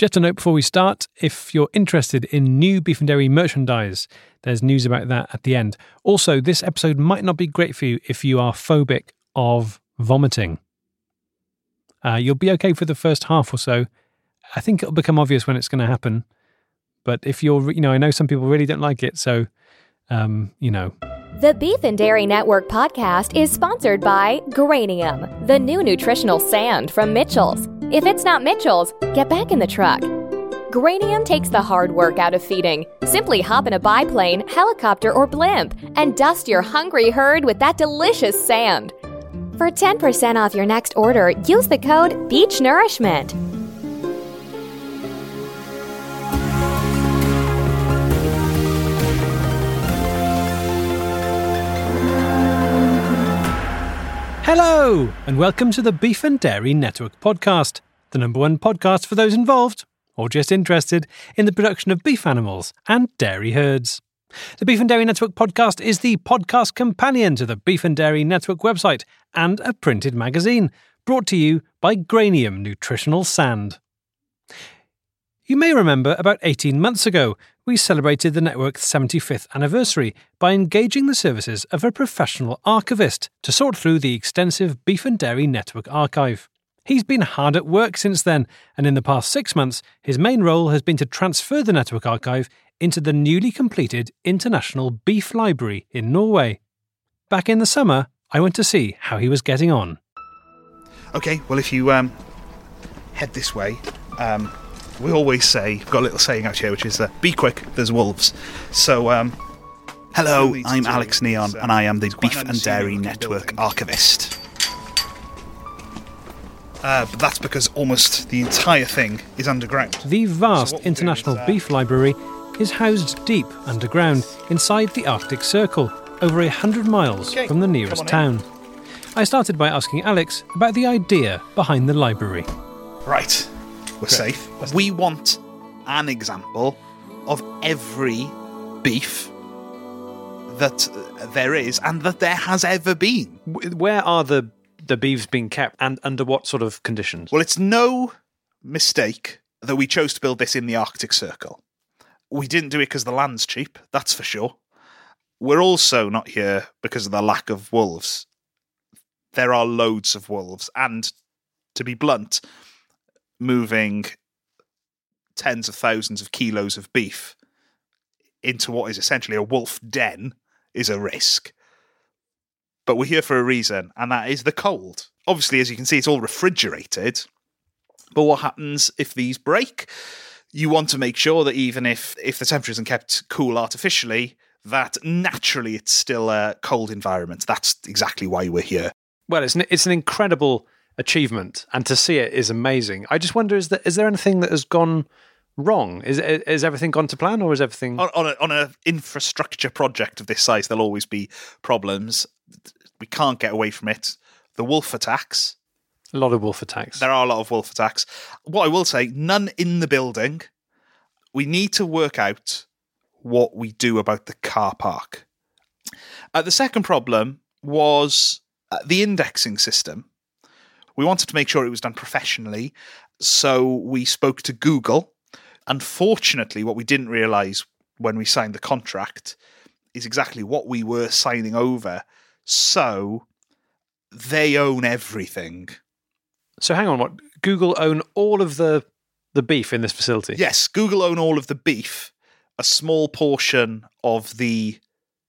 Just a note before we start if you're interested in new Beef and Dairy merchandise, there's news about that at the end. Also, this episode might not be great for you if you are phobic of vomiting. Uh, you'll be okay for the first half or so. I think it'll become obvious when it's going to happen. But if you're, you know, I know some people really don't like it, so, um, you know. The Beef and Dairy Network podcast is sponsored by Granium, the new nutritional sand from Mitchell's. If it's not Mitchell's, get back in the truck. Granium takes the hard work out of feeding. Simply hop in a biplane, helicopter, or blimp and dust your hungry herd with that delicious sand. For 10% off your next order, use the code Beach Hello, and welcome to the Beef and Dairy Network podcast, the number one podcast for those involved, or just interested, in the production of beef animals and dairy herds. The Beef and Dairy Network podcast is the podcast companion to the Beef and Dairy Network website and a printed magazine, brought to you by Granium Nutritional Sand. You may remember about 18 months ago, we celebrated the network's 75th anniversary by engaging the services of a professional archivist to sort through the extensive Beef and Dairy Network archive. He's been hard at work since then, and in the past six months, his main role has been to transfer the network archive into the newly completed International Beef Library in Norway. Back in the summer, I went to see how he was getting on. Okay, well, if you um, head this way, um, we always say, we've got a little saying out here, which is uh, be quick, there's wolves. So, um, hello, I'm Alex Neon, and I am the Beef and Dairy Network archivist. Uh, but that's because almost the entire thing is underground. The vast So what we'll do International is, uh, Beef Library is housed deep underground inside the Arctic Circle, over a hundred miles Okay, from the nearest on in. town. I started by asking Alex about the idea behind the library. Right, we're safe. We want an example of every beef that there is and that there has ever been. Where are the the beeves being kept, and under what sort of conditions? Well, it's no mistake that we chose to build this in the Arctic Circle. We didn't do it because the land's cheap, that's for sure. We're also not here because of the lack of wolves. There are loads of wolves, and to be blunt, moving tens of thousands of kilos of beef into what is essentially a wolf den is a risk. But we're here for a reason, and that is the cold. Obviously, as you can see, it's all refrigerated. But what happens if these break? You want to make sure that even if if the temperature isn't kept cool artificially, that naturally it's still a cold environment. That's exactly why we're here. Well, it's an, it's an incredible achievement, and to see it is amazing. I just wonder is that is there anything that has gone wrong? Is is everything gone to plan, or is everything? On, on a on a infrastructure project of this size, there'll always be problems. We can't get away from it. The wolf attacks. A lot of wolf attacks. There are a lot of wolf attacks. What I will say, none in the building. We need to work out what we do about the car park. Uh, the second problem was uh, the indexing system. We wanted to make sure it was done professionally, so we spoke to Google. Unfortunately, what we didn't realize when we signed the contract is exactly what we were signing over. So they own everything. So hang on, what Google own all of the the beef in this facility? Yes, Google own all of the beef. A small portion of the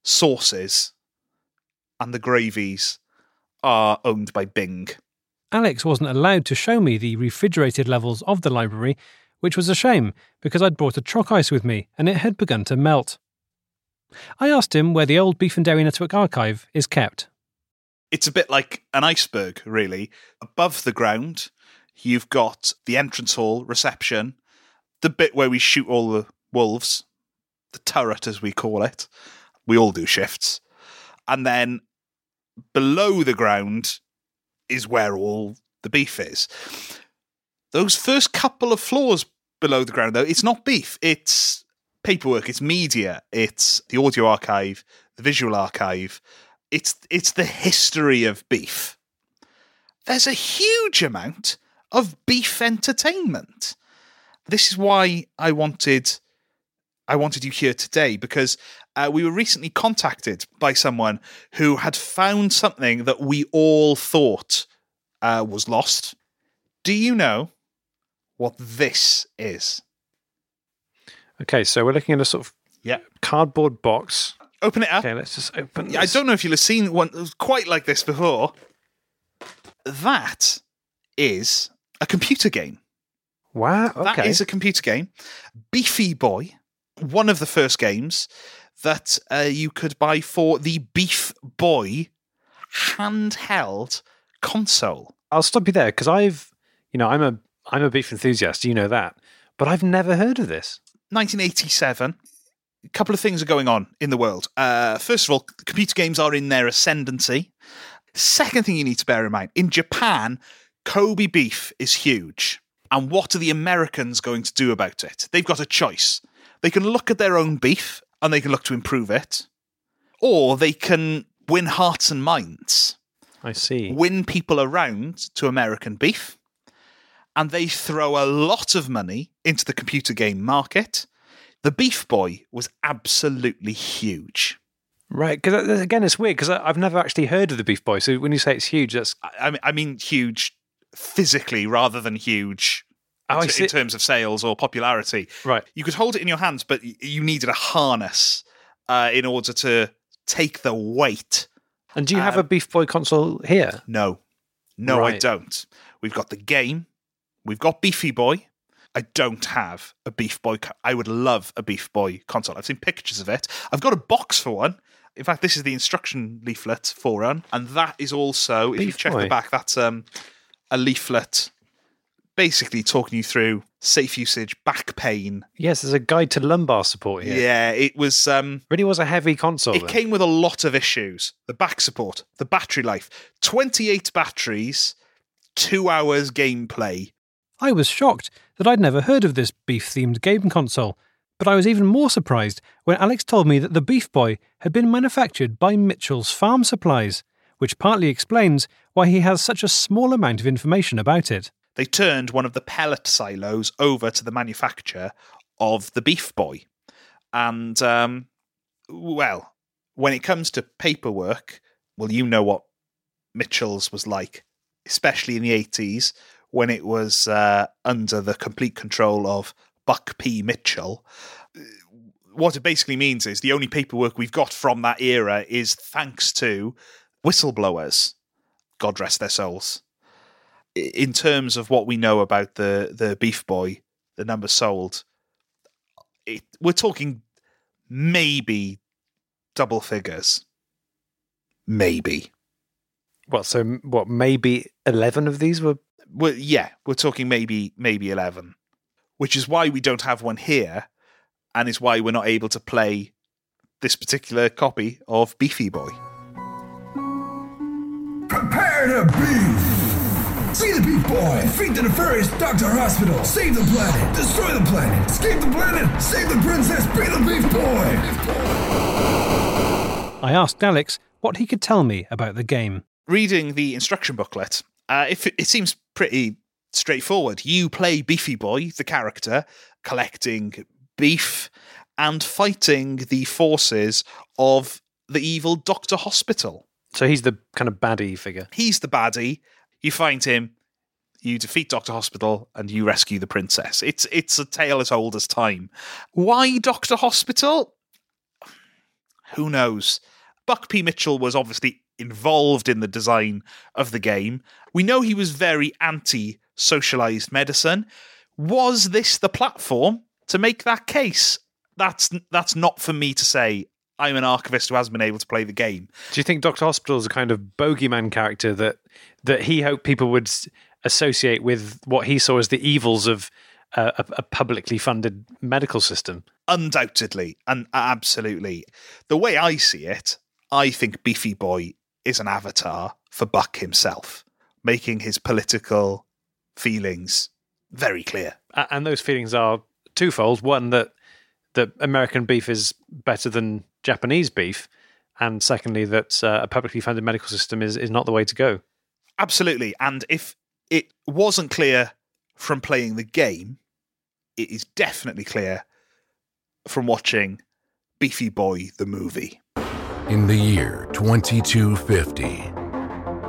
sauces and the gravies are owned by Bing. Alex wasn't allowed to show me the refrigerated levels of the library, which was a shame because I'd brought a choc ice with me and it had begun to melt. I asked him where the old Beef and Dairy Network archive is kept. It's a bit like an iceberg, really. Above the ground, you've got the entrance hall, reception, the bit where we shoot all the wolves, the turret as we call it. We all do shifts. And then below the ground is where all the beef is. Those first couple of floors below the ground, though, it's not beef. It's paperwork, it's media, it's the audio archive, the visual archive. It's it's the history of beef. There's a huge amount of beef entertainment. this is why I wanted I wanted you here today because uh, we were recently contacted by someone who had found something that we all thought uh, was lost. Do you know what this is? Okay, so we're looking at a sort of Yeah. cardboard box. Open it up. Okay, let's just open. Yeah, I don't know if you'll have seen one that was quite like this before. That is a computer game. Wow. That Okay. is a computer game. Beefy Boy, one of the first games that uh, you could buy for the Beef Boy handheld console. I'll stop you there because I've, you know, I'm a I'm a beef enthusiast. You know that, but I've never heard of this. 1987. A couple of things are going on in the world. Uh, first of all, computer games are in their ascendancy. Second thing you need to bear in mind in Japan, Kobe beef is huge. And what are the Americans going to do about it? They've got a choice. They can look at their own beef and they can look to improve it, or they can win hearts and minds, I see. win people around to American beef, and they throw a lot of money into the computer game market. The Beef Boy was absolutely huge. Right, because uh, again, it's weird because I've never actually heard of the Beef Boy. So when you say it's huge, that's I- I mean, I mean huge physically rather than huge Oh, in, in terms of sales or popularity. right. You could hold it in your hands, but you needed a harness uh, in order to take the weight. And do you have Um, a Beef Boy console here? No, no, I don't. We've got the game. We've got Beefy Boy. I don't have a Beef Boy. Co- I would love a Beef Boy console. I've seen pictures of it. I've got a box for one. In fact, this is the instruction leaflet for one, and that is also, if you check Boy. the back, that's um, a leaflet basically talking you through safe usage, back pain. Yes, there's a guide to lumbar support here. Yeah, it was. Um, Really was a heavy console. it then. came with a lot of issues. The back support, the battery life, 28 batteries, two hours gameplay. I was shocked that I'd never heard of this beef themed game console, but I was even more surprised when Alex told me that the Beef Boy had been manufactured by Mitchell's Farm Supplies, which partly explains why he has such a small amount of information about it. They turned one of the pellet silos over to the manufacture of the Beef Boy. And, um, well, when it comes to paperwork, well, you know what Mitchell's was like, especially in the 80s when it was uh, under the complete control of Buck P. Mitchell. What it basically means is the only paperwork we've got from that era is thanks to whistleblowers. God rest their souls. I- In terms of what we know about the, the Beef Boy, the number sold, it, we're talking maybe double figures. Maybe. What? So what? Maybe eleven of these were. Well, yeah, we're talking maybe maybe eleven, which is why we don't have one here, and is why we're not able to play this particular copy of Beefy Boy. Prepare to beef! See the beef boy! Defeat the nefarious Doctor Hospital! Save the planet! Destroy the planet! Escape the planet! Save the princess! Be the beef boy! I asked Alex what he could tell me about the game. Reading the instruction booklet, uh, if it, it seems pretty straightforward. You play Beefy Boy, the character, collecting beef and fighting the forces of the evil Doctor Hospital. So he's the kind of baddie figure. He's the baddie. You find him, you defeat Doctor Hospital, and you rescue the princess. It's it's a tale as old as time. Why Doctor Hospital? Who knows? Buck P. Mitchell was obviously involved in the design of the game. We know he was very anti socialized medicine. Was this the platform to make that case? That's that's not for me to say. I'm an archivist who hasn't been able to play the game. Do you think Doctor Hospital is a kind of bogeyman character that that he hoped people would associate with what he saw as the evils of uh, a, a publicly funded medical system? undoubtedly and absolutely the way i see it i think beefy boy is an avatar for buck himself making his political feelings very clear And those feelings are twofold: one that that American beef is better than Japanese beef, and secondly that uh, a publicly funded medical system is is not the way to go. absolutely and if it wasn't clear from playing the game it is definitely clear from watching Beefy Boy the movie. In the year 2250,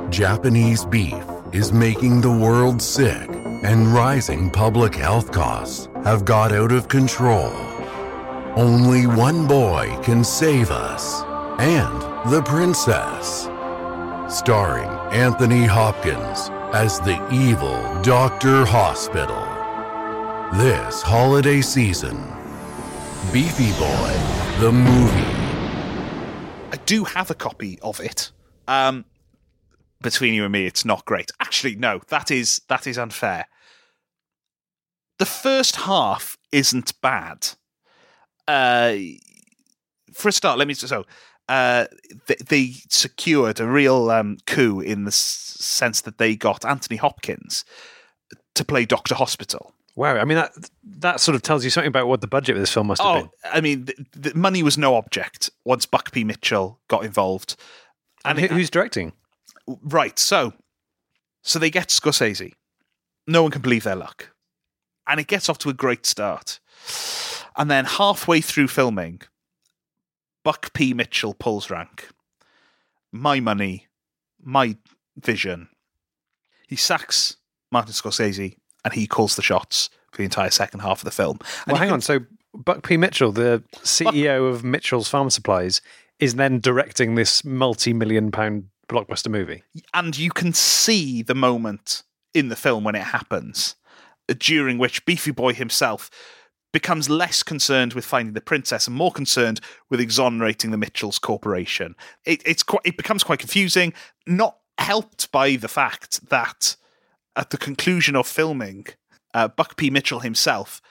Japanese beef is making the world sick, and rising public health costs have got out of control. Only one boy can save us, and the princess. Starring Anthony Hopkins as the evil Dr. Hospital. This holiday season, Beefy Boy, the movie. I do have a copy of it. Um, between you and me, it's not great. Actually, no, that is that is unfair. The first half isn't bad. Uh, for a start, let me so uh, they, they secured a real um, coup in the s- sense that they got Anthony Hopkins to play Doctor Hospital. Wow, I mean that that sort of tells you something about what the budget of this film must have Oh, been. I mean, the, the money was no object once Buck P. Mitchell got involved. And it- who- who's directing? Right, so so they get Scorsese. No one can believe their luck. And it gets off to a great start. And then halfway through filming, Buck P. Mitchell pulls rank. My money, my vision. He sacks Martin Scorsese and he calls the shots for the entire second half of the film. And Well, hang can- on. So Buck P. Mitchell, the CEO of Mitchell's Farm Supplies, is then directing this multi-million pound blockbuster movie. and you can see the moment in the film when it happens, during which Beefy Boy himself becomes less concerned with finding the princess and more concerned with exonerating the Mitchells Corporation. It, it's quite, it becomes quite confusing, not helped by the fact that at the conclusion of filming, uh, Buck P. Mitchell himself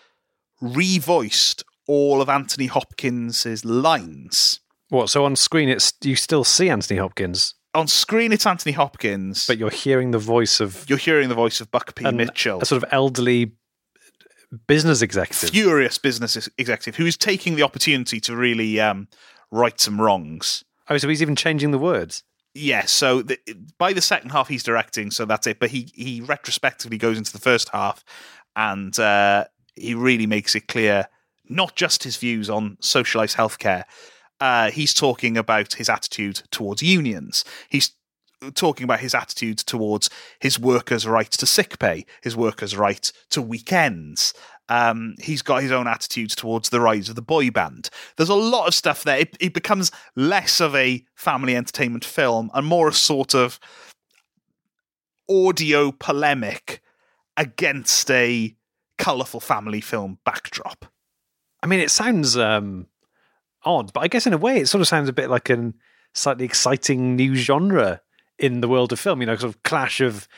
revoiced all of Anthony Hopkins' lines. What? So on screen, it's you still see Anthony Hopkins, On screen, it's Anthony Hopkins, but you're hearing the voice of you're hearing the voice of Buck P. an- Mitchell. a sort of elderly business executive. furious business executive who is taking the opportunity to really um, right some wrongs. oh, so he's even changing the words. Yeah, so the, by the second half he's directing, so that's it. But he he retrospectively goes into the first half, and uh, he really makes it clear not just his views on socialised healthcare. Uh, he's talking about his attitude towards unions. He's talking about his attitude towards his workers' right to sick pay, his workers' right to weekends. Um, he's got his own attitudes towards the rise of the boy band. There's a lot of stuff there. It, it becomes less of a family entertainment film and more a sort of audio polemic against a colourful family film backdrop. I mean, it sounds um, odd, but I guess in a way, it sort of sounds a bit like a slightly exciting new genre in the world of film. You know, sort of clash of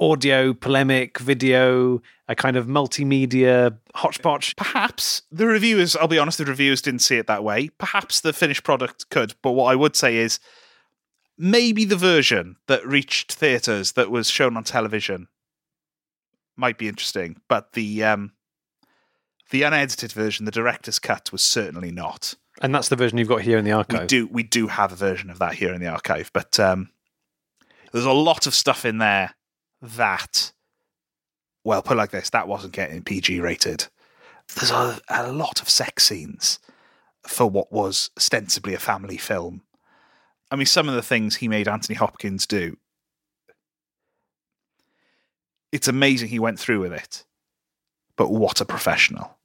audio, polemic, video, a kind of multimedia hodgepodge. Perhaps the reviewers, I'll be honest, the reviewers didn't see it that way. Perhaps the finished product could, but what I would say is maybe the version that reached theatres that was shown on television might be interesting, but the um, the unedited version, the director's cut, was certainly not. And that's the version you've got here in the archive. We do we do have a version of that here in the archive, but um, there's a lot of stuff in there that, well, put like this, that wasn't getting PG rated. There's a, a lot of sex scenes for what was ostensibly a family film. I mean, some of the things he made Anthony Hopkins do. It's amazing he went through with it, but what a professional.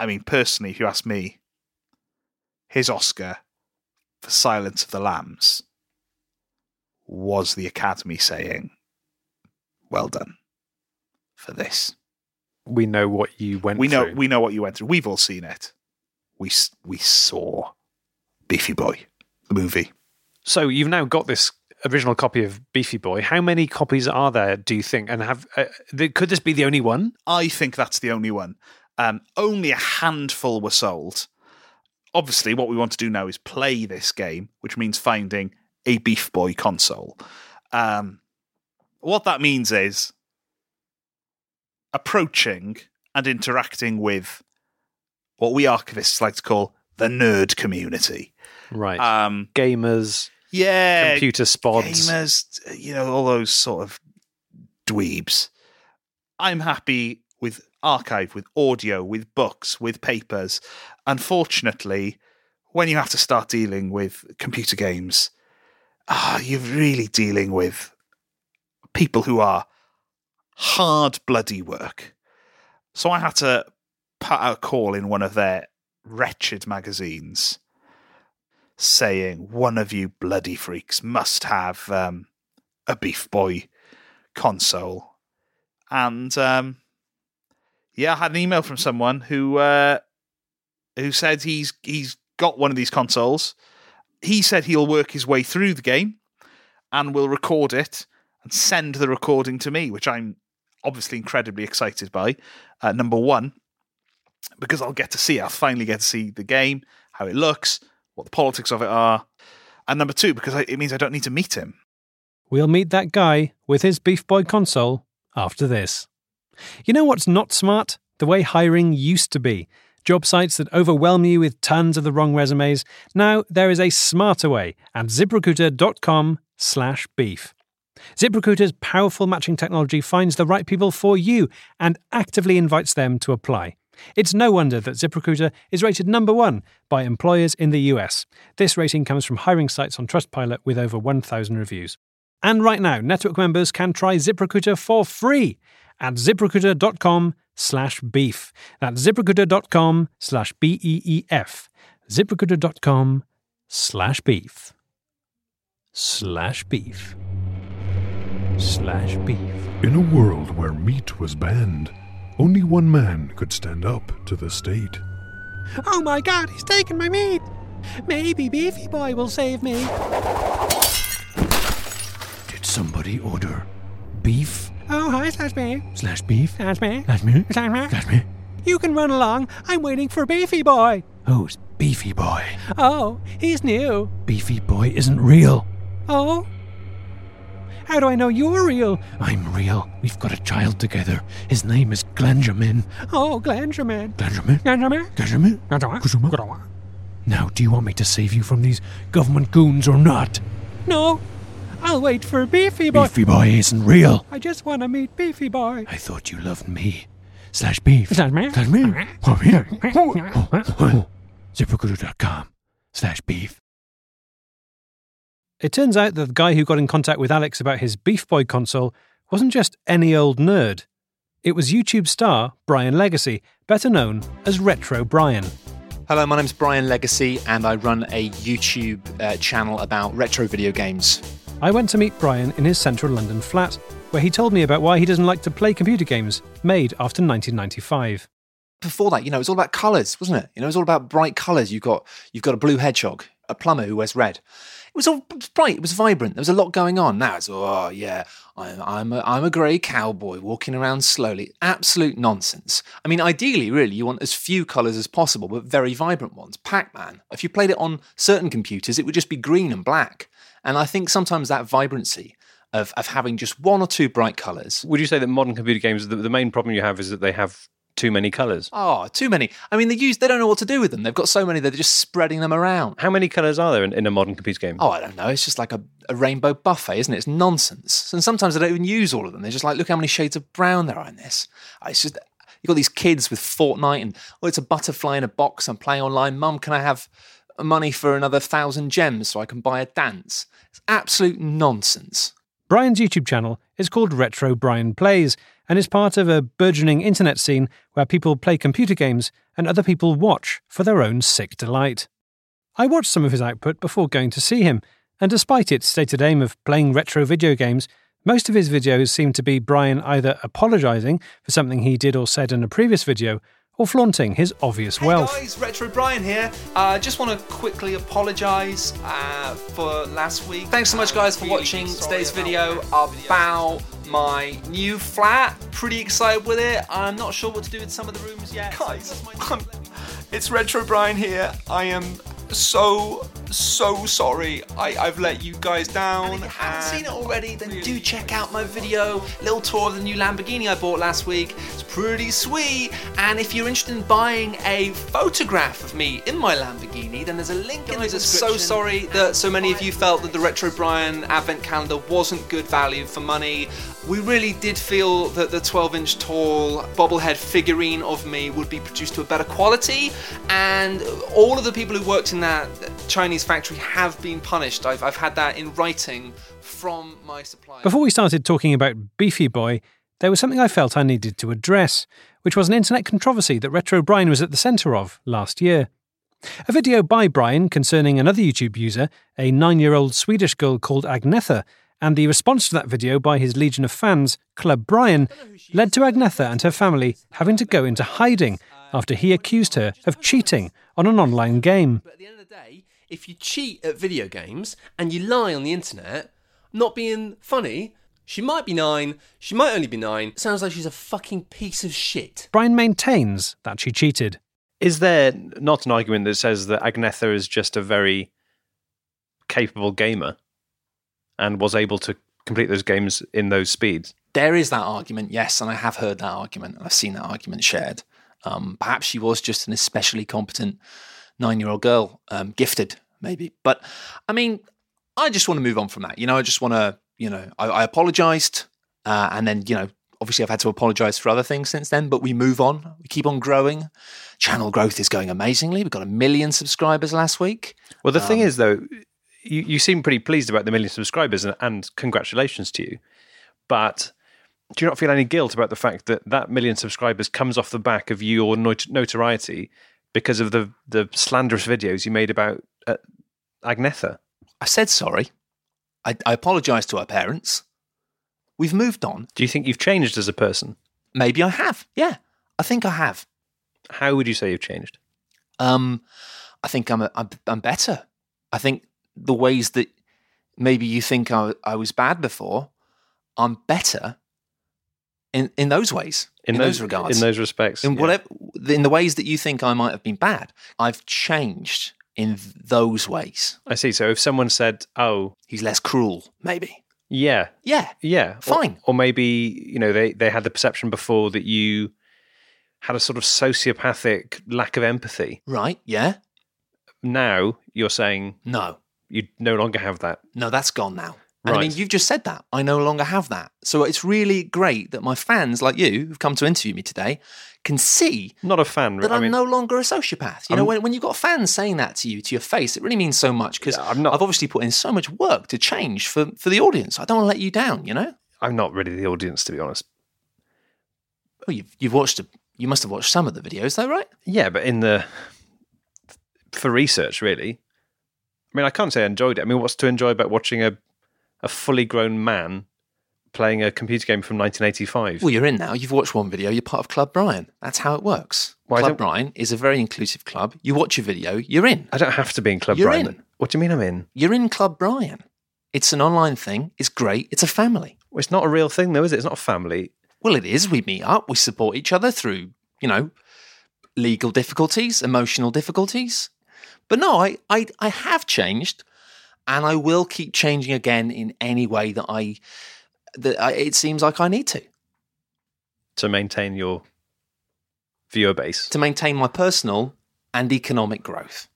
I mean, personally, if you ask me, his Oscar for Silence of the Lambs was the Academy saying, "Well done for this." we know what you went We know through. we know what you went through. We've all seen it. We we saw Beefy Boy, the movie. So you've now got this original copy of Beefy Boy. How many copies are there, do you think? And have uh, th- could this be the only one? I think that's the only one. Um, only a handful were sold. Obviously, what we want to do now is play this game, which means finding a Beef Boy console. Um, what that means is approaching and interacting with what we archivists like to call the nerd community. Right. Um, Gamers, yeah, computer spods. gamers, you know, all those sort of dweebs. I'm happy with archive with audio, with books, with papers. Unfortunately, when you have to start dealing with computer games, ah, you're really dealing with people who are hard, bloody work. So I had to put out a call in one of their wretched magazines saying, one of you bloody freaks must have um, a Beef Boy console. And um, yeah, I had an email from someone who uh, who said he's he's got one of these consoles. He said he'll work his way through the game and will record it and send the recording to me, which I'm obviously incredibly excited by. Uh, number one, because I'll get to see, I'll finally get to see the game, how it looks, what the politics of it are. And number two, because I, it means I don't need to meet him. We'll meet that guy with his Beef Boy console after this. You know what's not smart? The way hiring used to be. Job sites that overwhelm you with tons of the wrong resumes. Now there is a smarter way at ziprecruiter.com slash beef. ZipRecruiter's powerful matching technology finds the right people for you and actively invites them to apply. It's no wonder that ZipRecruiter is rated number one by employers in the US. This rating comes from hiring sites on Trustpilot with over 1,000 reviews. And right now, network members can try ZipRecruiter for free at ziprecruiter.com slash beef. That's ziprecruiter.com slash B-E-E-F. ziprecruiter.com slash beef. Slash beef. Slash beef. In a world where meat was banned, only one man could stand up to the state. Oh my god, he's taking my meat! Maybe Beefy Boy will save me. Did somebody order beef Oh, hi, Slash Beef. slash beef Slash Beef. slash me Slash me. slash me? You can run along. I'm waiting for Beefy Boy. Who's Beefy Boy? Oh, he's new. Beefy Boy isn't real. Oh? How do I know you're real? I'm real. We've got a child together. His name is Glenjamin. Oh, Glenjamin. Glenjamin? Glenjamin? Glenjamin? Glenjamin? Now, do you want me to save you from these government goons or not? No, I'll wait for Beefy Boy. Beefy Boy isn't real. I just want to meet Beefy Boy. I thought you loved me. Slash beef. Slash me. Slash me. Oh, yeah. Oh, oh. ZipRecruiter.com slash beef. It turns out that the guy who got in contact with Alex about his Beef Boy console wasn't just any old nerd. It was YouTube star Brian Legacy, better known as Retro Brian. Hello, my name's Brian Legacy, and I run a YouTube uh, channel about retro video games. I went to meet Brian in his central London flat, where he told me about why he doesn't like to play computer games made after 1995. Before that, you know, it was all about colours, wasn't it? You know, it was all about bright colours. You've got you've got a blue hedgehog, a plumber who wears red. It was all bright. It was vibrant. There was a lot going on. Now it's oh yeah, I'm I'm a, I'm a grey cowboy walking around slowly. Absolute nonsense. I mean, ideally, really, you want as few colours as possible, but very vibrant ones. Pac-Man. If you played it on certain computers, it would just be green and black. And I think sometimes that vibrancy of of having just one or two bright colours Would you say that modern computer games, the, the main problem you have is that they have too many colours? Oh, too many. I mean, they use they don't know what to do with them. They've got so many they're just spreading them around. How many colours are there in, in a modern computer game? Oh, I don't know. It's just like a, a rainbow buffet, isn't it? It's nonsense. And sometimes they don't even use all of them. They're just like, look how many shades of brown there are in this. Uh, It's just you've got these kids with Fortnite and oh, it's a butterfly in a box. I'm playing online. Mum, can I have money for another thousand gems so I can buy a dance? It's absolute nonsense. Brian's YouTube channel is called Retro Brian Plays and is part of a burgeoning internet scene where people play computer games and other people watch for their own sick delight. I watched some of his output before going to see him, and despite its stated aim of playing retro video games, most of his videos seem to be Brian either apologising for something he did or said in a previous video or flaunting his obvious wealth. Hey guys, Retro Brian here. I uh, just want to quickly apologise uh, for last week. Thanks so much, guys, for Really watching today's about video that about my new flat. Pretty excited with it. I'm not sure what to do with some of the rooms yet. Guys, it's Retro Brian here. I am so so sorry. I, I've let you guys down. And if you haven't seen it already, then do check out my video, little tour of the new Lamborghini I bought last week. It's pretty sweet. And if you're interested in buying a photograph of me in my Lamborghini, then there's a link in the I'm description. so sorry that so many of you felt that the Retro Brian Advent Calendar wasn't good value for money. We really did feel that the 12 inch tall bobblehead figurine of me would be produced to a better quality, and all of the people who worked in that Chinese factory have been punished. I've, I've had that in writing from my supplier. Before we started talking about Beefy Boy, there was something I felt I needed to address, which was an internet controversy that Retro Brian was at the centre of last year. A video by Brian concerning another YouTube user, a nine year old Swedish girl called Agnetha, and the response to that video by his legion of fans, Club Brian, led to Agnetha and her family having to go into hiding after he accused her of cheating on an online game. But at the end of the day, if you cheat at video games and you lie on the internet, not being funny, she might be nine, she might only be nine. Sounds like she's a fucking piece of shit. Brian maintains that she cheated. Is there not an argument that says that Agnetha is just a very capable gamer and was able to complete those games in those speeds? There is that argument, yes, and I have heard that argument, and I've seen that argument shared. Um, perhaps she was just an especially competent nine-year-old girl, um, gifted maybe. But I mean, I just want to move on from that. You know, I just want to, you know, I, I apologized, uh, and then you know, obviously I've had to apologize for other things since then. But we move on. We keep on growing. Channel growth is going amazingly. We got a million subscribers last week. Well, the thing Um, is, though, you, you seem pretty pleased about the million subscribers, and, and congratulations to you. But do you not feel any guilt about the fact that that million subscribers comes off the back of your not- notoriety because of the, the slanderous videos you made about uh, Agnetha? I said sorry. I, I apologized to her parents. We've moved on. Do you think you've changed as a person? Maybe I have. Yeah, I think I have. How would you say you've changed? Um, I think I'm, a, I'm I'm better. I think the ways that maybe you think I, I was bad before, I'm better in in those ways. In, those, regards. in those respects, in yeah. whatever in the ways that you think I might have been bad, I've changed in those ways. I see. So if someone said, "Oh, He's less cruel, maybe. yeah, Yeah, yeah, Or- Fine. or, maybe you know they they had the perception before that you had a sort of sociopathic lack of empathy. right. Yeah. Now you're saying No, you no longer have that. no, that's gone now. And I mean, you've just said that. I no longer have that. So it's really great that my fans like you, who've come to interview me today, can see Not a fan. that I I'm mean, no longer a sociopath. You know, I'm- when, when you've got fans saying that to you, to your face, it really means so much because not- I've obviously put in so much work to change for, for the audience. I don't want to let you down, you know? I'm not really the audience to be honest. Well, you've, you've watched, a, you must have watched some of the videos though, right? Yeah, but in the for research, really. I mean, I can't say I enjoyed it. I mean, what's to enjoy about watching a a fully grown man playing a computer game from 1985? Well, you're in now. You've watched one video. You're part of Club Brian. That's how it works. Well, Club Brian is a very inclusive club. You watch a video, you're in. I don't have to be in Club You're Brian. in. What do you mean I'm in? You're in Club Brian. It's an online thing. It's great. It's a family. Well, it's not a real thing, though, is it? It's not a family. Well, it is. We meet up. We support each other through, you know, legal difficulties, emotional difficulties. But no, I, I, I have changed, and I will keep changing again in any way that I that I, it seems like I need to to maintain your viewer base. to maintain my personal and economic growth.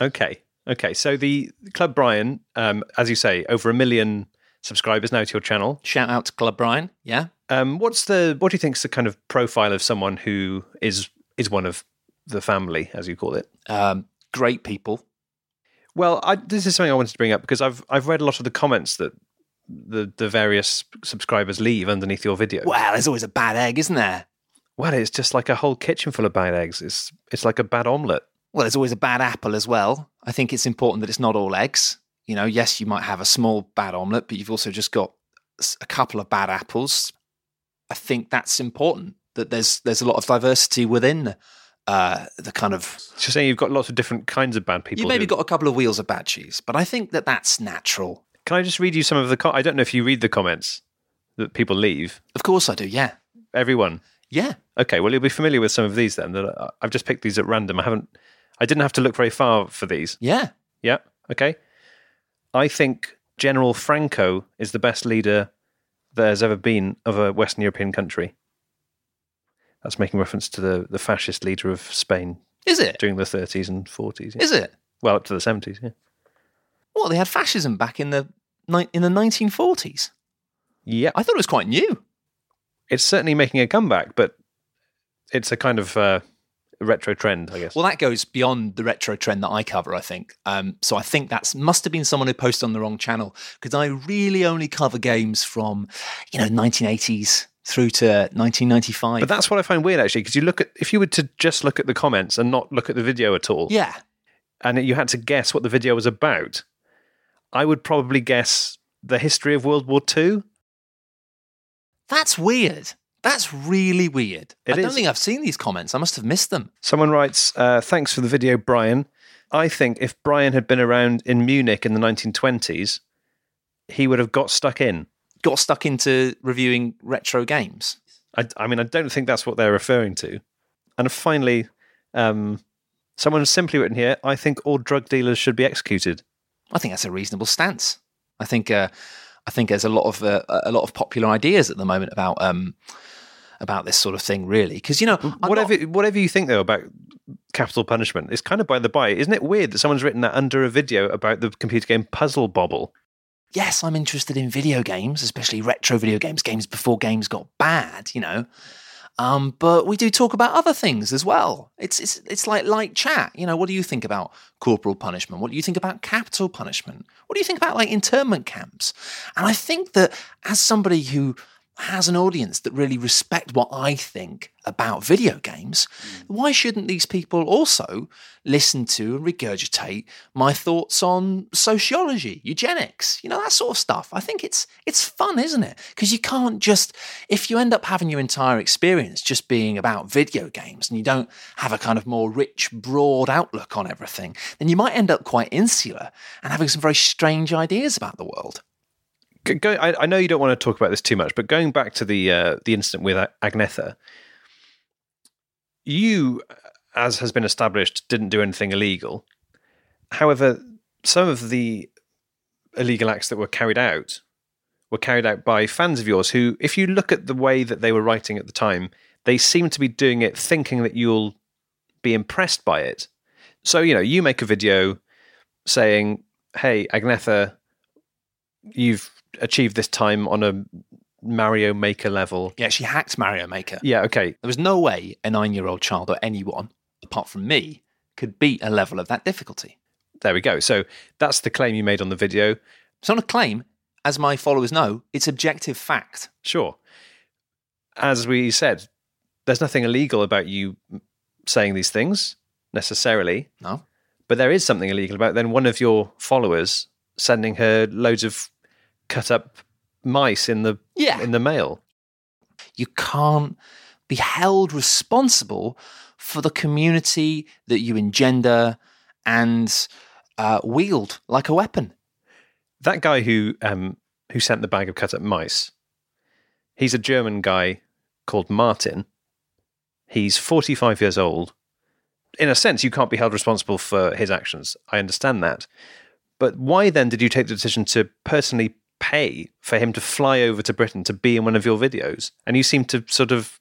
Okay. Okay. So the Club Brian, um, as you say, over a million subscribers now to your channel. Shout out to Club Brian. Yeah. Um, what's the what do you think is the kind of profile of someone who is is one of the family, as you call it? Um, great people. Well, I, this is something I wanted to bring up because I've I've read a lot of the comments that the the various subscribers leave underneath your video. Well, there's always a bad egg, isn't there? Well, it's just like a whole kitchen full of bad eggs. It's it's like a bad omelette. Well, there's always a bad apple as well. I think it's important that it's not all eggs. You know, yes, you might have a small bad omelette, but you've also just got a couple of bad apples. I think that's important that there's there's a lot of diversity within uh, the kind of. So you're saying you've got lots of different kinds of bad people. You maybe who- got a couple of wheels of bad cheese, but I think that that's natural. Can I just read you some of the? Co- I don't know if you read the comments that people leave. Of course, I do. Yeah, Everyone. yeah. Okay. Well, you'll be familiar with some of these then. That I've just picked these at random. I haven't. I didn't have to look very far for these. Yeah. Yeah. Okay. I think General Franco is the best leader there's ever been of a Western European country. That's making reference to the, the fascist leader of Spain Is it? during the 30s and 40s. yeah. Is it? Well, up to the 70s, yeah. What they had fascism back in the ni- in the 1940s. Yeah. I thought it was quite new. It's certainly making a comeback, but it's a kind of uh, retro trend, I guess. Well, that goes beyond the retro trend that I cover, I think. Um, so I think that must have been someone who posted on the wrong channel because I really only cover games from, you know, 1980s through to 1995. But that's what I find weird, actually, because you look at if you were to just look at the comments and not look at the video at all, yeah, and you had to guess what the video was about, I would probably guess the history of World War Two. that's weird. That's really weird. It I don't is. think I've seen these comments. I must have missed them. Someone writes, uh, "Thanks for the video, Brian. I think if Brian had been around in Munich in the 1920s, he would have got stuck in." Got stuck into reviewing retro games. I, I mean, I don't think that's what they're referring to. And finally, um, someone has simply written here, I think all drug dealers should be executed. I think that's a reasonable stance. I think uh, I think there's a lot of uh, a lot of popular ideas at the moment about um, about this sort of thing, really. Because you know, I'm whatever, not- whatever you think, though, about capital punishment, it's kind of by the by. Isn't it weird that someone's written that under a video about the computer game Puzzle Bobble? Yes, I'm interested in video games, especially retro video games, games before games got bad. You know. Um, but we do talk about other things as well. It's it's it's like light chat. You know, what do you think about corporal punishment? What do you think about capital punishment? What do you think about like internment camps? And I think that as somebody who has an audience that really respect what I think about video games, mm. why shouldn't these people also listen to and regurgitate my thoughts on sociology, eugenics, you know, that sort of stuff? I think it's it's fun, isn't it? Because you can't just if you end up having your entire experience just being about video games and you don't have a kind of more rich, broad outlook on everything, then you might end up quite insular and having some very strange ideas about the world. Go, I, I know you don't want to talk about this too much, but going back to the uh, the incident with Agnetha, you, as has been established, didn't do anything illegal. However, some of the illegal acts that were carried out were carried out by fans of yours who, if you look at the way that they were writing at the time, they seem to be doing it thinking that you'll be impressed by it. So, you know, you make a video saying, hey, Agnetha, you've achieved this time on a Mario Maker level. Yeah, she hacked Mario Maker. Yeah, okay. There was no way a nine year old child or anyone, apart from me, could beat a level of that difficulty. There we go. So that's the claim you made on the video. It's not a claim, as my followers know, it's objective fact. Sure. As we said, there's nothing illegal about you saying these things necessarily. No. But there is something illegal about then one of your followers sending her loads of cut up mice in the Yeah. in the mail. You can't be held responsible for the community that you engender and uh, wield like a weapon. That guy who um, who sent the bag of cut up mice, he's a German guy called Martin. He's 45 years old. In a sense, you can't be held responsible for his actions. I understand that. But why then did you take the decision to personally pay for him to fly over to Britain to be in one of your videos? And you seem to sort of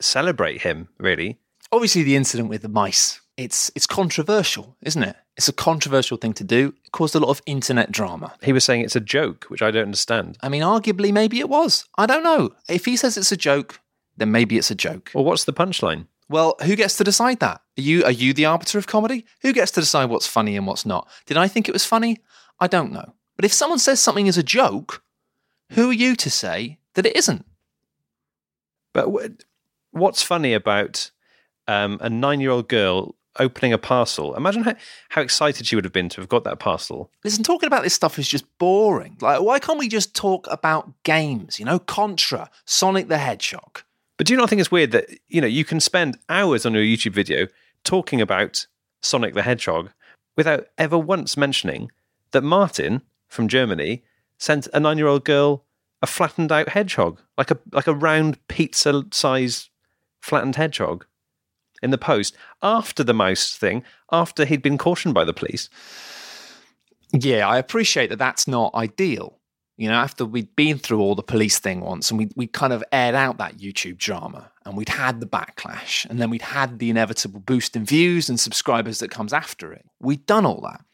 celebrate him, really. Obviously, the incident with the mice. It's it's controversial, isn't it? It's a controversial thing to do. It caused a lot of internet drama. He was saying it's a joke, which I don't understand. I mean, arguably, maybe it was. I don't know. If he says it's a joke, then maybe it's a joke. Well, what's the punchline? Well, who gets to decide that? Are you are you the arbiter of comedy? Who gets to decide what's funny and what's not? Did I think it was funny? I don't know. But if someone says something is a joke, who are you to say that it isn't? But what's funny about um, a nine-year-old girl opening a parcel? Imagine how, how excited she would have been to have got that parcel. Listen, talking about this stuff is just boring. Like, why can't we just talk about games? You know, Contra, Sonic the Hedgehog. But do you not think it's weird that you know you can spend hours on your YouTube video talking about Sonic the Hedgehog without ever once mentioning that Martin from Germany sent a nine-year-old girl a flattened out hedgehog, like a like a round pizza sized flattened hedgehog, in the post after the mouse thing, after he'd been cautioned by the police. Yeah, I appreciate that that's not ideal. You know, after we'd been through all the police thing once and we we kind of aired out that YouTube drama and we'd had the backlash and then we'd had the inevitable boost in views and subscribers that comes after it. We'd done all that.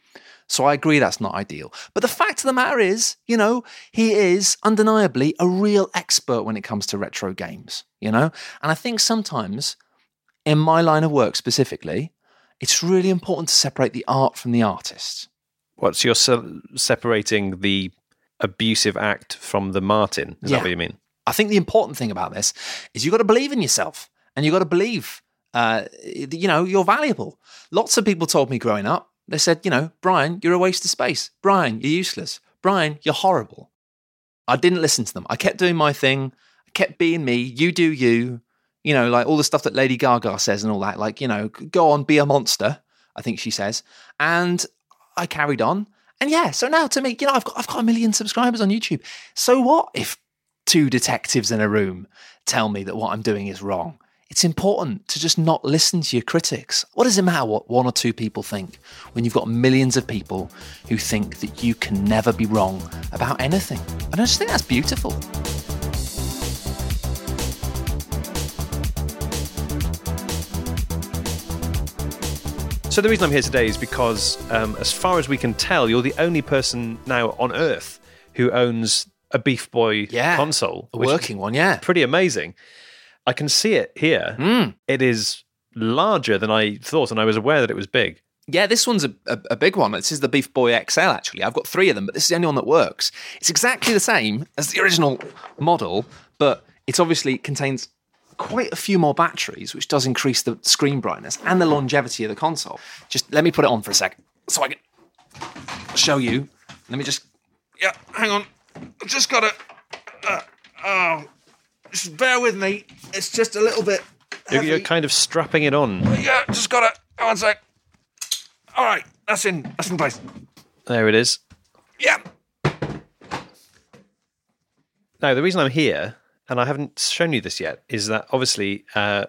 So I agree that's not ideal. But the fact of the matter is, you know, he is undeniably a real expert when it comes to retro games, you know? And I think sometimes in my line of work specifically, it's really important to separate the art from the artist. What's you're se- separating the abusive act from the Martin? Is Yeah. that what you mean? I think the important thing about this is you've got to believe in yourself and you've got to believe, uh, you know, you're valuable. Lots of people told me growing up, they said, you know, Brian, you're a waste of space. Brian, you're useless. Brian, you're horrible. I didn't listen to them. I kept doing my thing. I kept being me. You do you. You know, like all the stuff that Lady Gaga says and all that. Like, you know, go on, be a monster, I think she says. And I carried on. And yeah, so now to me, you know, I've got I've got a million subscribers on YouTube. So what if two detectives in a room tell me that what I'm doing is wrong? It's important to just not listen to your critics. What does it matter what one or two people think when you've got millions of people who think that you can never be wrong about anything? And I just think that's beautiful. So the reason I'm here today is because, um, as far as we can tell, you're the only person now on Earth who owns a Beef Boy Yeah, console, a working one, yeah. pretty amazing. I can see it here. Mm. It is larger than I thought, and I was aware that it was big. Yeah, this one's a, a, a big one. This is the Beef Boy XL, actually. I've got three of them, but this is the only one that works. It's exactly the same as the original model, but it obviously contains quite a few more batteries, which does increase the screen brightness and the longevity of the console. Just let me put it on for a second so I can show you. Let me just. Yeah, hang on. I've just got to. Uh, oh, just bear with me. It's just a little bit. You're, you're kind of strapping it on. Yeah, just got to. One sec. All right, that's in. That's in place. There it is. Yeah. Now, the reason I'm here, and I haven't shown you this yet, is that obviously, uh,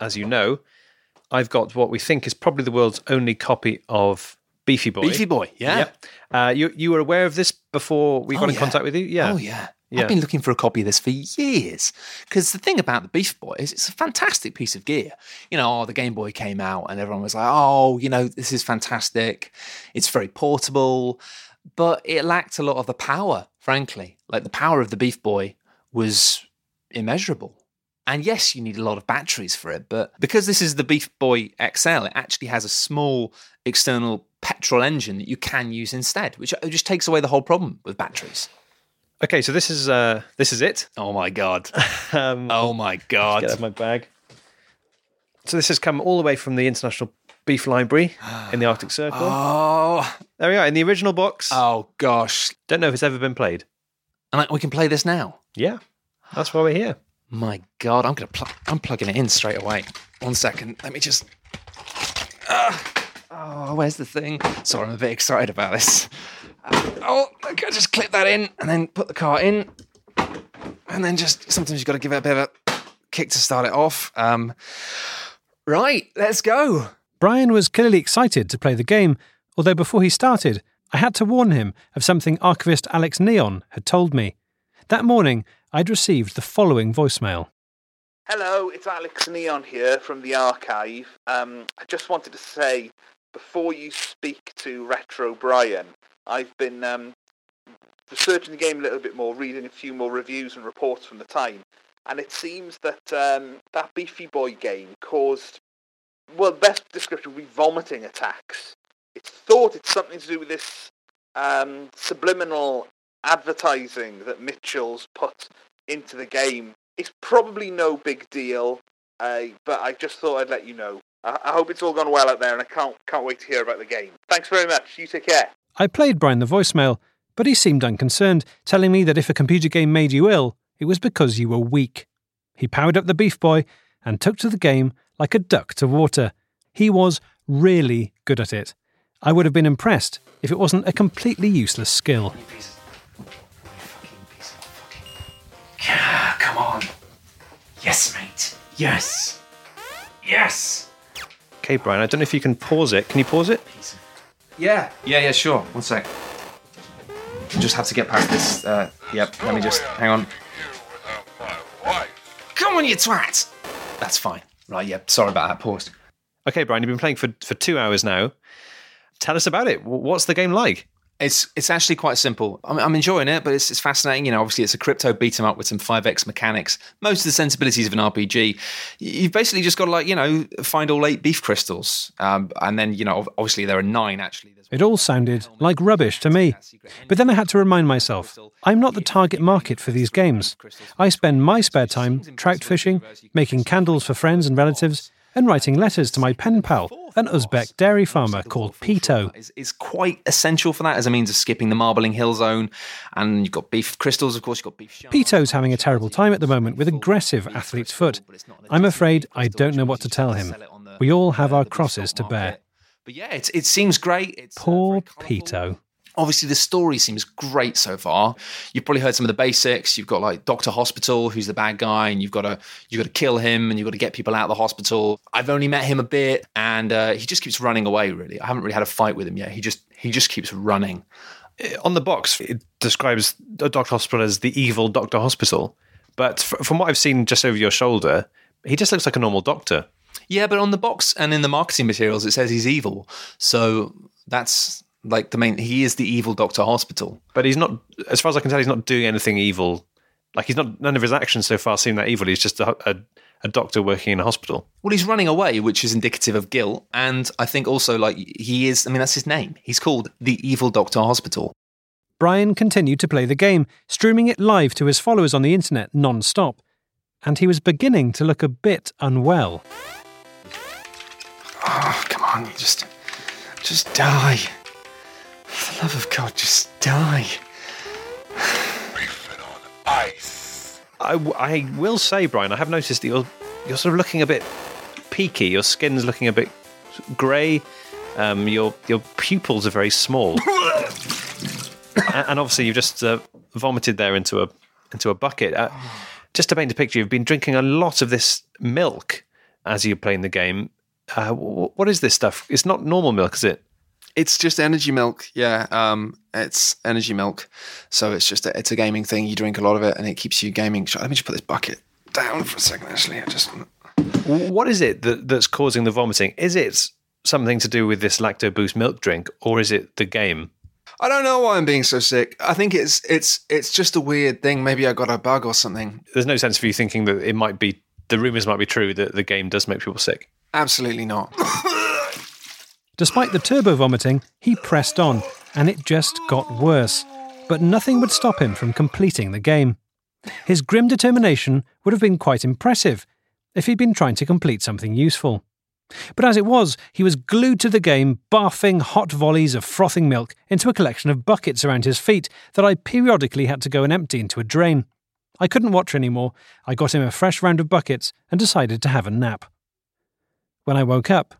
as you know, I've got what we think is probably the world's only copy of Beefy Boy. Beefy Boy, yeah. Yep. Uh, you you were aware of this before we got Oh, in yeah. contact with you? Yeah. Oh yeah. Yeah. I've been looking for a copy of this for years. Because the thing about the Beef Boy is it's a fantastic piece of gear. You know, oh, the Game Boy came out and everyone was like, oh, you know, this is fantastic. It's very portable. But it lacked a lot of the power, frankly. Like the power of the Beef Boy was immeasurable. And yes, you need a lot of batteries for it, but because this is the Beef Boy XL, it actually has a small external petrol engine that you can use instead, which uh, just takes away the whole problem with batteries. Okay, so this is uh, this is it. Oh my god! um, oh my god! Get out of my bag. So this has come all the way from the International Beef Library in the Arctic Circle. Oh, there we are in the original box. Oh gosh! Don't know if it's ever been played. And like, we can play this now. Yeah, that's why we're here. My god! I'm gonna plug. I'm plugging it in straight away. One second. Let me just. Ah. oh, where's the thing? Sorry, I'm a bit excited about this. Oh, okay, just clip that in and then put the cart in, and then just sometimes you've got to give it a bit of a kick to start it off. Um, right, let's go. Brian was clearly excited to play the game, although before he started, I had to warn him of something archivist Alex Neon had told me. That morning, I'd received the following voicemail. Hello, it's Alex Neon here from the archive. Um, I just wanted to say, before you speak to Retro Brian, I've been um, researching the game a little bit more, reading a few more reviews and reports from the time, and it seems that um, that Beefy Boy game caused, well, best description would be vomiting attacks. It's thought it's something to do with this um, subliminal advertising that Mitchell's put into the game. It's probably no big deal, uh, but I just thought I'd let you know. I, I hope it's all gone well out there, and I can't can't wait to hear about the game. Thanks very much. You take care. I played Brian the voicemail, but he seemed unconcerned, telling me that if a computer game made you ill, it was because you were weak. He powered up the Beef Boy and took to the game like a duck to water. He was really good at it. I would have been impressed if it wasn't a completely useless skill. Come on. Yes, mate. Yes. Yes. Okay, Brian. I don't know if you can pause it. Can you pause it? Yeah, yeah, yeah, sure. One sec. Just have to get past this. Uh, yep, let me just hang on. Come on, you twat! That's fine. Right, yeah, sorry about that. Paused. Okay, Brian, you've been playing for, for two hours now. Tell us about it. What's the game like? It's it's actually quite simple. I'm, I'm enjoying it, but it's, it's fascinating. You know, obviously it's a crypto beat 'em up with some 5x mechanics. Most of the sensibilities of an RPG. You've basically just got to like you know find all eight beef crystals, um, and then you know obviously there are nine actually. It all sounded like rubbish to me. But then I had to remind myself I'm not the target market for these games. I spend my spare time trout fishing, making candles for friends and relatives, and writing letters to my pen pal, an Uzbek dairy farmer called Pito. is, is quite essential for that as a means of skipping the marbling hill zone. And you've got beef crystals, of course. You've got beef. sharks. Pito's having a terrible time at the moment with aggressive athlete's foot. I'm afraid I don't know what to tell him. We all have our crosses to bear. But yeah, it, it seems great. It's, uh, Poor. Pito. Obviously, the story seems great so far. You've probably heard some of the basics. You've got like Doctor Hospital, who's the bad guy, and you've got to you've got to kill him, and you've got to get people out of the hospital. I've only met him a bit, and uh, he just keeps running away. Really, I haven't really had a fight with him yet. He just he just keeps running. On the box, it describes Doctor Hospital as the evil Doctor Hospital. But from what I've seen just over your shoulder, he just looks like a normal doctor. Yeah, but on the box and in the marketing materials, it says he's evil. So that's like the main. He is the evil Doctor Hospital. But he's not, as far as I can tell, he's not doing anything evil. Like he's not, none of his actions so far seem that evil. He's just a, a, a doctor working in a hospital. Well, he's running away, which is indicative of guilt, and I think also like he is. I mean, that's his name. He's called the Evil Doctor Hospital. Brian continued to play the game, streaming it live to his followers on the internet non stop. And he was beginning to look a bit unwell. Oh, come on, you just, just die. For the love of God, just die. I, w- I will say, Brian, I have noticed that you're, you're sort of looking a bit peaky. Your skin's looking a bit grey. Um, your your pupils are very small, A- and obviously you've just uh, vomited there into a into a bucket. Uh, just to paint a picture, you've been drinking a lot of this milk as you're playing the game. Uh, what is this stuff? It's not normal milk, is it? It's just energy milk. Yeah, um, it's energy milk. So it's just a, it's a gaming thing. You drink a lot of it, and it keeps you gaming. Let me just put this bucket down for a second. Actually, I just What is it that, that's causing the vomiting? Is it something to do with this lacto boost milk drink, or is it the game? I don't know why I'm being so sick. I think it's it's it's just a weird thing. Maybe I got a bug or something. There's no sense for you thinking that it might be the rumors might be true that the game does make people sick. Absolutely not. Despite the turbo vomiting, he pressed on, and it just got worse. But nothing would stop him from completing the game. His grim determination would have been quite impressive if he'd been trying to complete something useful. But as it was, he was glued to the game, barfing hot volleys of frothing milk into a collection of buckets around his feet that I periodically had to go and empty into a drain. I couldn't watch anymore. I got him a fresh round of buckets and decided to have a nap. When I woke up,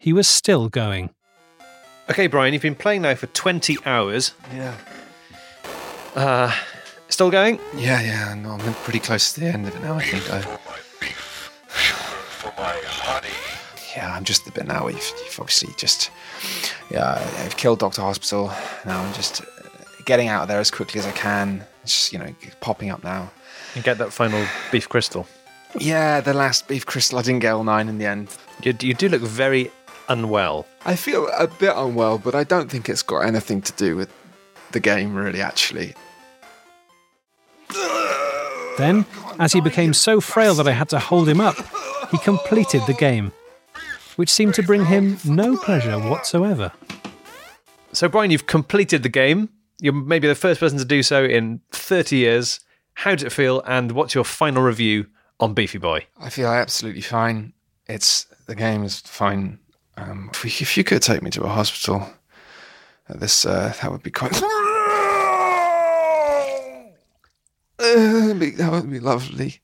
he was still going. Okay, Brian, you've been playing now for 20 hours. Yeah. Uh, still going? Yeah, yeah. No, I'm pretty close to the end of it now. I think. I, yeah, I'm just a bit now. You've, you've obviously just, yeah, I've killed Doctor Hospital. Now I'm just uh, getting out of there as quickly as I can. It's just, you know, popping up now. And get that final beef crystal. Yeah, the last beef crystal. I didn't get all nine in the end. You, you do look very unwell. I feel a bit unwell, but I don't think it's got anything to do with the game, really. Actually, Then, as he became so frail that I had to hold him up, he completed the game, which seemed to bring him no pleasure whatsoever. So, Brian, you've completed the game. You're maybe the first person to do so in 30 years. How did it feel, and what's your final review on Beefy Boy? I feel absolutely fine. It's the game is fine. Um, if, we, if you could take me to a hospital, at this uh, that would be quite. Uh, that would be lovely.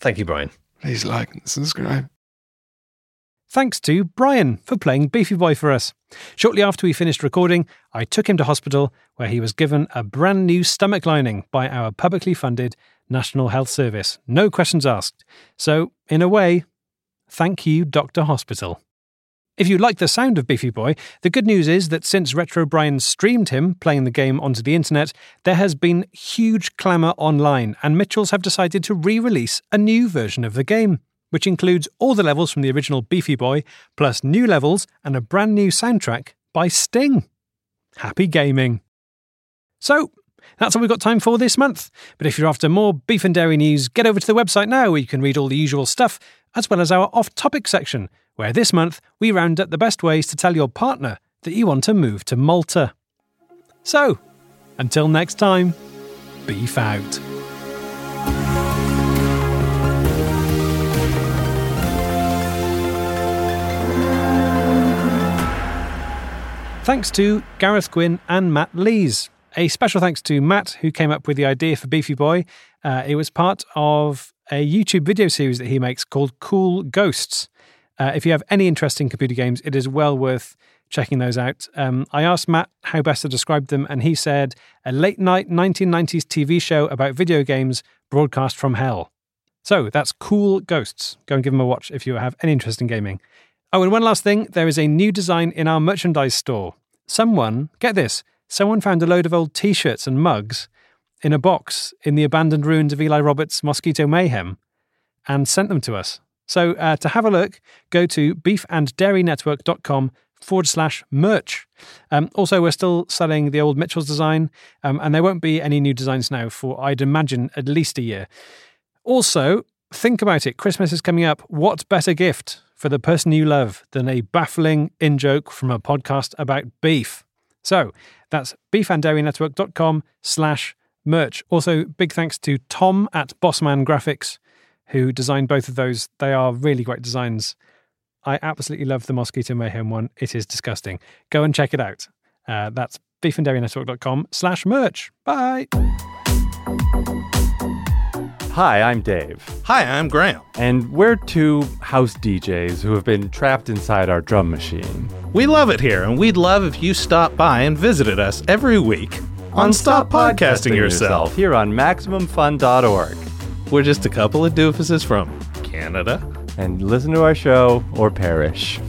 Thank you, Brian. Please like and subscribe. Thanks to Brian for playing Beefy Boy for us. Shortly after we finished recording, I took him to hospital where he was given a brand new stomach lining by our publicly funded National Health Service. No questions asked. So, in a way, thank you, Dr. Hospital. If you like the sound of Beefy Boy, the good news is that since Retro Brian streamed him playing the game onto the internet, there has been huge clamour online, and Mitchells have decided to re release a new version of the game, which includes all the levels from the original Beefy Boy, plus new levels and a brand new soundtrack by Sting. Happy gaming. So, that's all we've got time for this month. But if you're after more beef and dairy news, get over to the website now where you can read all the usual stuff, as well as our off topic section, where this month we round up the best ways to tell your partner that you want to move to Malta. So, until next time, beef out. Thanks to Gareth Gwynn and Matt Lees. A special thanks to Matt, who came up with the idea for Beefy Boy. Uh, it was part of a YouTube video series that he makes called Cool Ghosts. Uh, if you have any interest in computer games, it is well worth checking those out. Um, I asked Matt how best to describe them, and he said a late night 1990s TV show about video games broadcast from hell. So that's Cool Ghosts. Go and give them a watch if you have any interest in gaming. Oh, and one last thing there is a new design in our merchandise store. Someone, get this, someone found a load of old t shirts and mugs in a box in the abandoned ruins of Eli Roberts' Mosquito Mayhem and sent them to us. So uh, to have a look, go to beefanddairynetwork.com forward slash merch. Um, also, we're still selling the old Mitchell's design, um, and there won't be any new designs now for, I'd imagine, at least a year. Also, think about it Christmas is coming up. What better gift for the person you love than a baffling in joke from a podcast about beef? So that's beefanddairynetwork.com slash merch. Also, big thanks to Tom at Bossman Graphics, who designed both of those. They are really great designs. I absolutely love the Mosquito Mayhem one. It is disgusting. Go and check it out. Uh, that's beefanddairynetwork.com slash merch. Bye. Hi, I'm Dave. Hi, I'm Graham. And we're two house DJs who have been trapped inside our drum machine. We love it here, and we'd love if you stopped by and visited us every week on Stop Podcasting Yourself here on MaximumFun.org. We're just a couple of doofuses from Canada. And listen to our show or perish.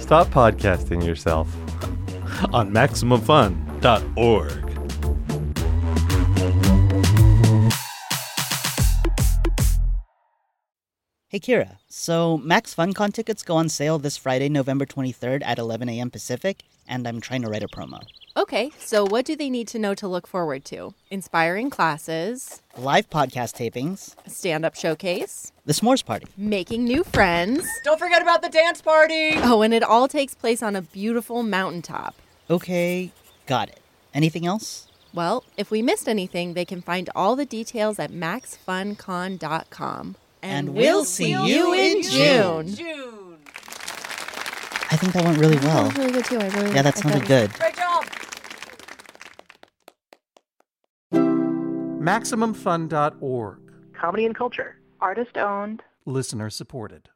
Stop podcasting yourself on MaximumFun.org. Hey Kira, so Max FunCon tickets go on sale this Friday, November 23rd at 11 a.m. Pacific, and I'm trying to write a promo. Okay, so what do they need to know to look forward to? Inspiring classes, Live podcast tapings, stand up showcase, the s'mores party. making new friends. Don't forget about the dance party! Oh, and it all takes place on a beautiful mountaintop. Okay, got it. Anything else? Well, if we missed anything, they can find all the details at maxfuncon.com. And we'll see you in June. June. I think that went really well. That really good too. I really Yeah, that sounded thought- good. Great job! MaximumFun.org. Comedy and culture. Artist owned. Listener supported.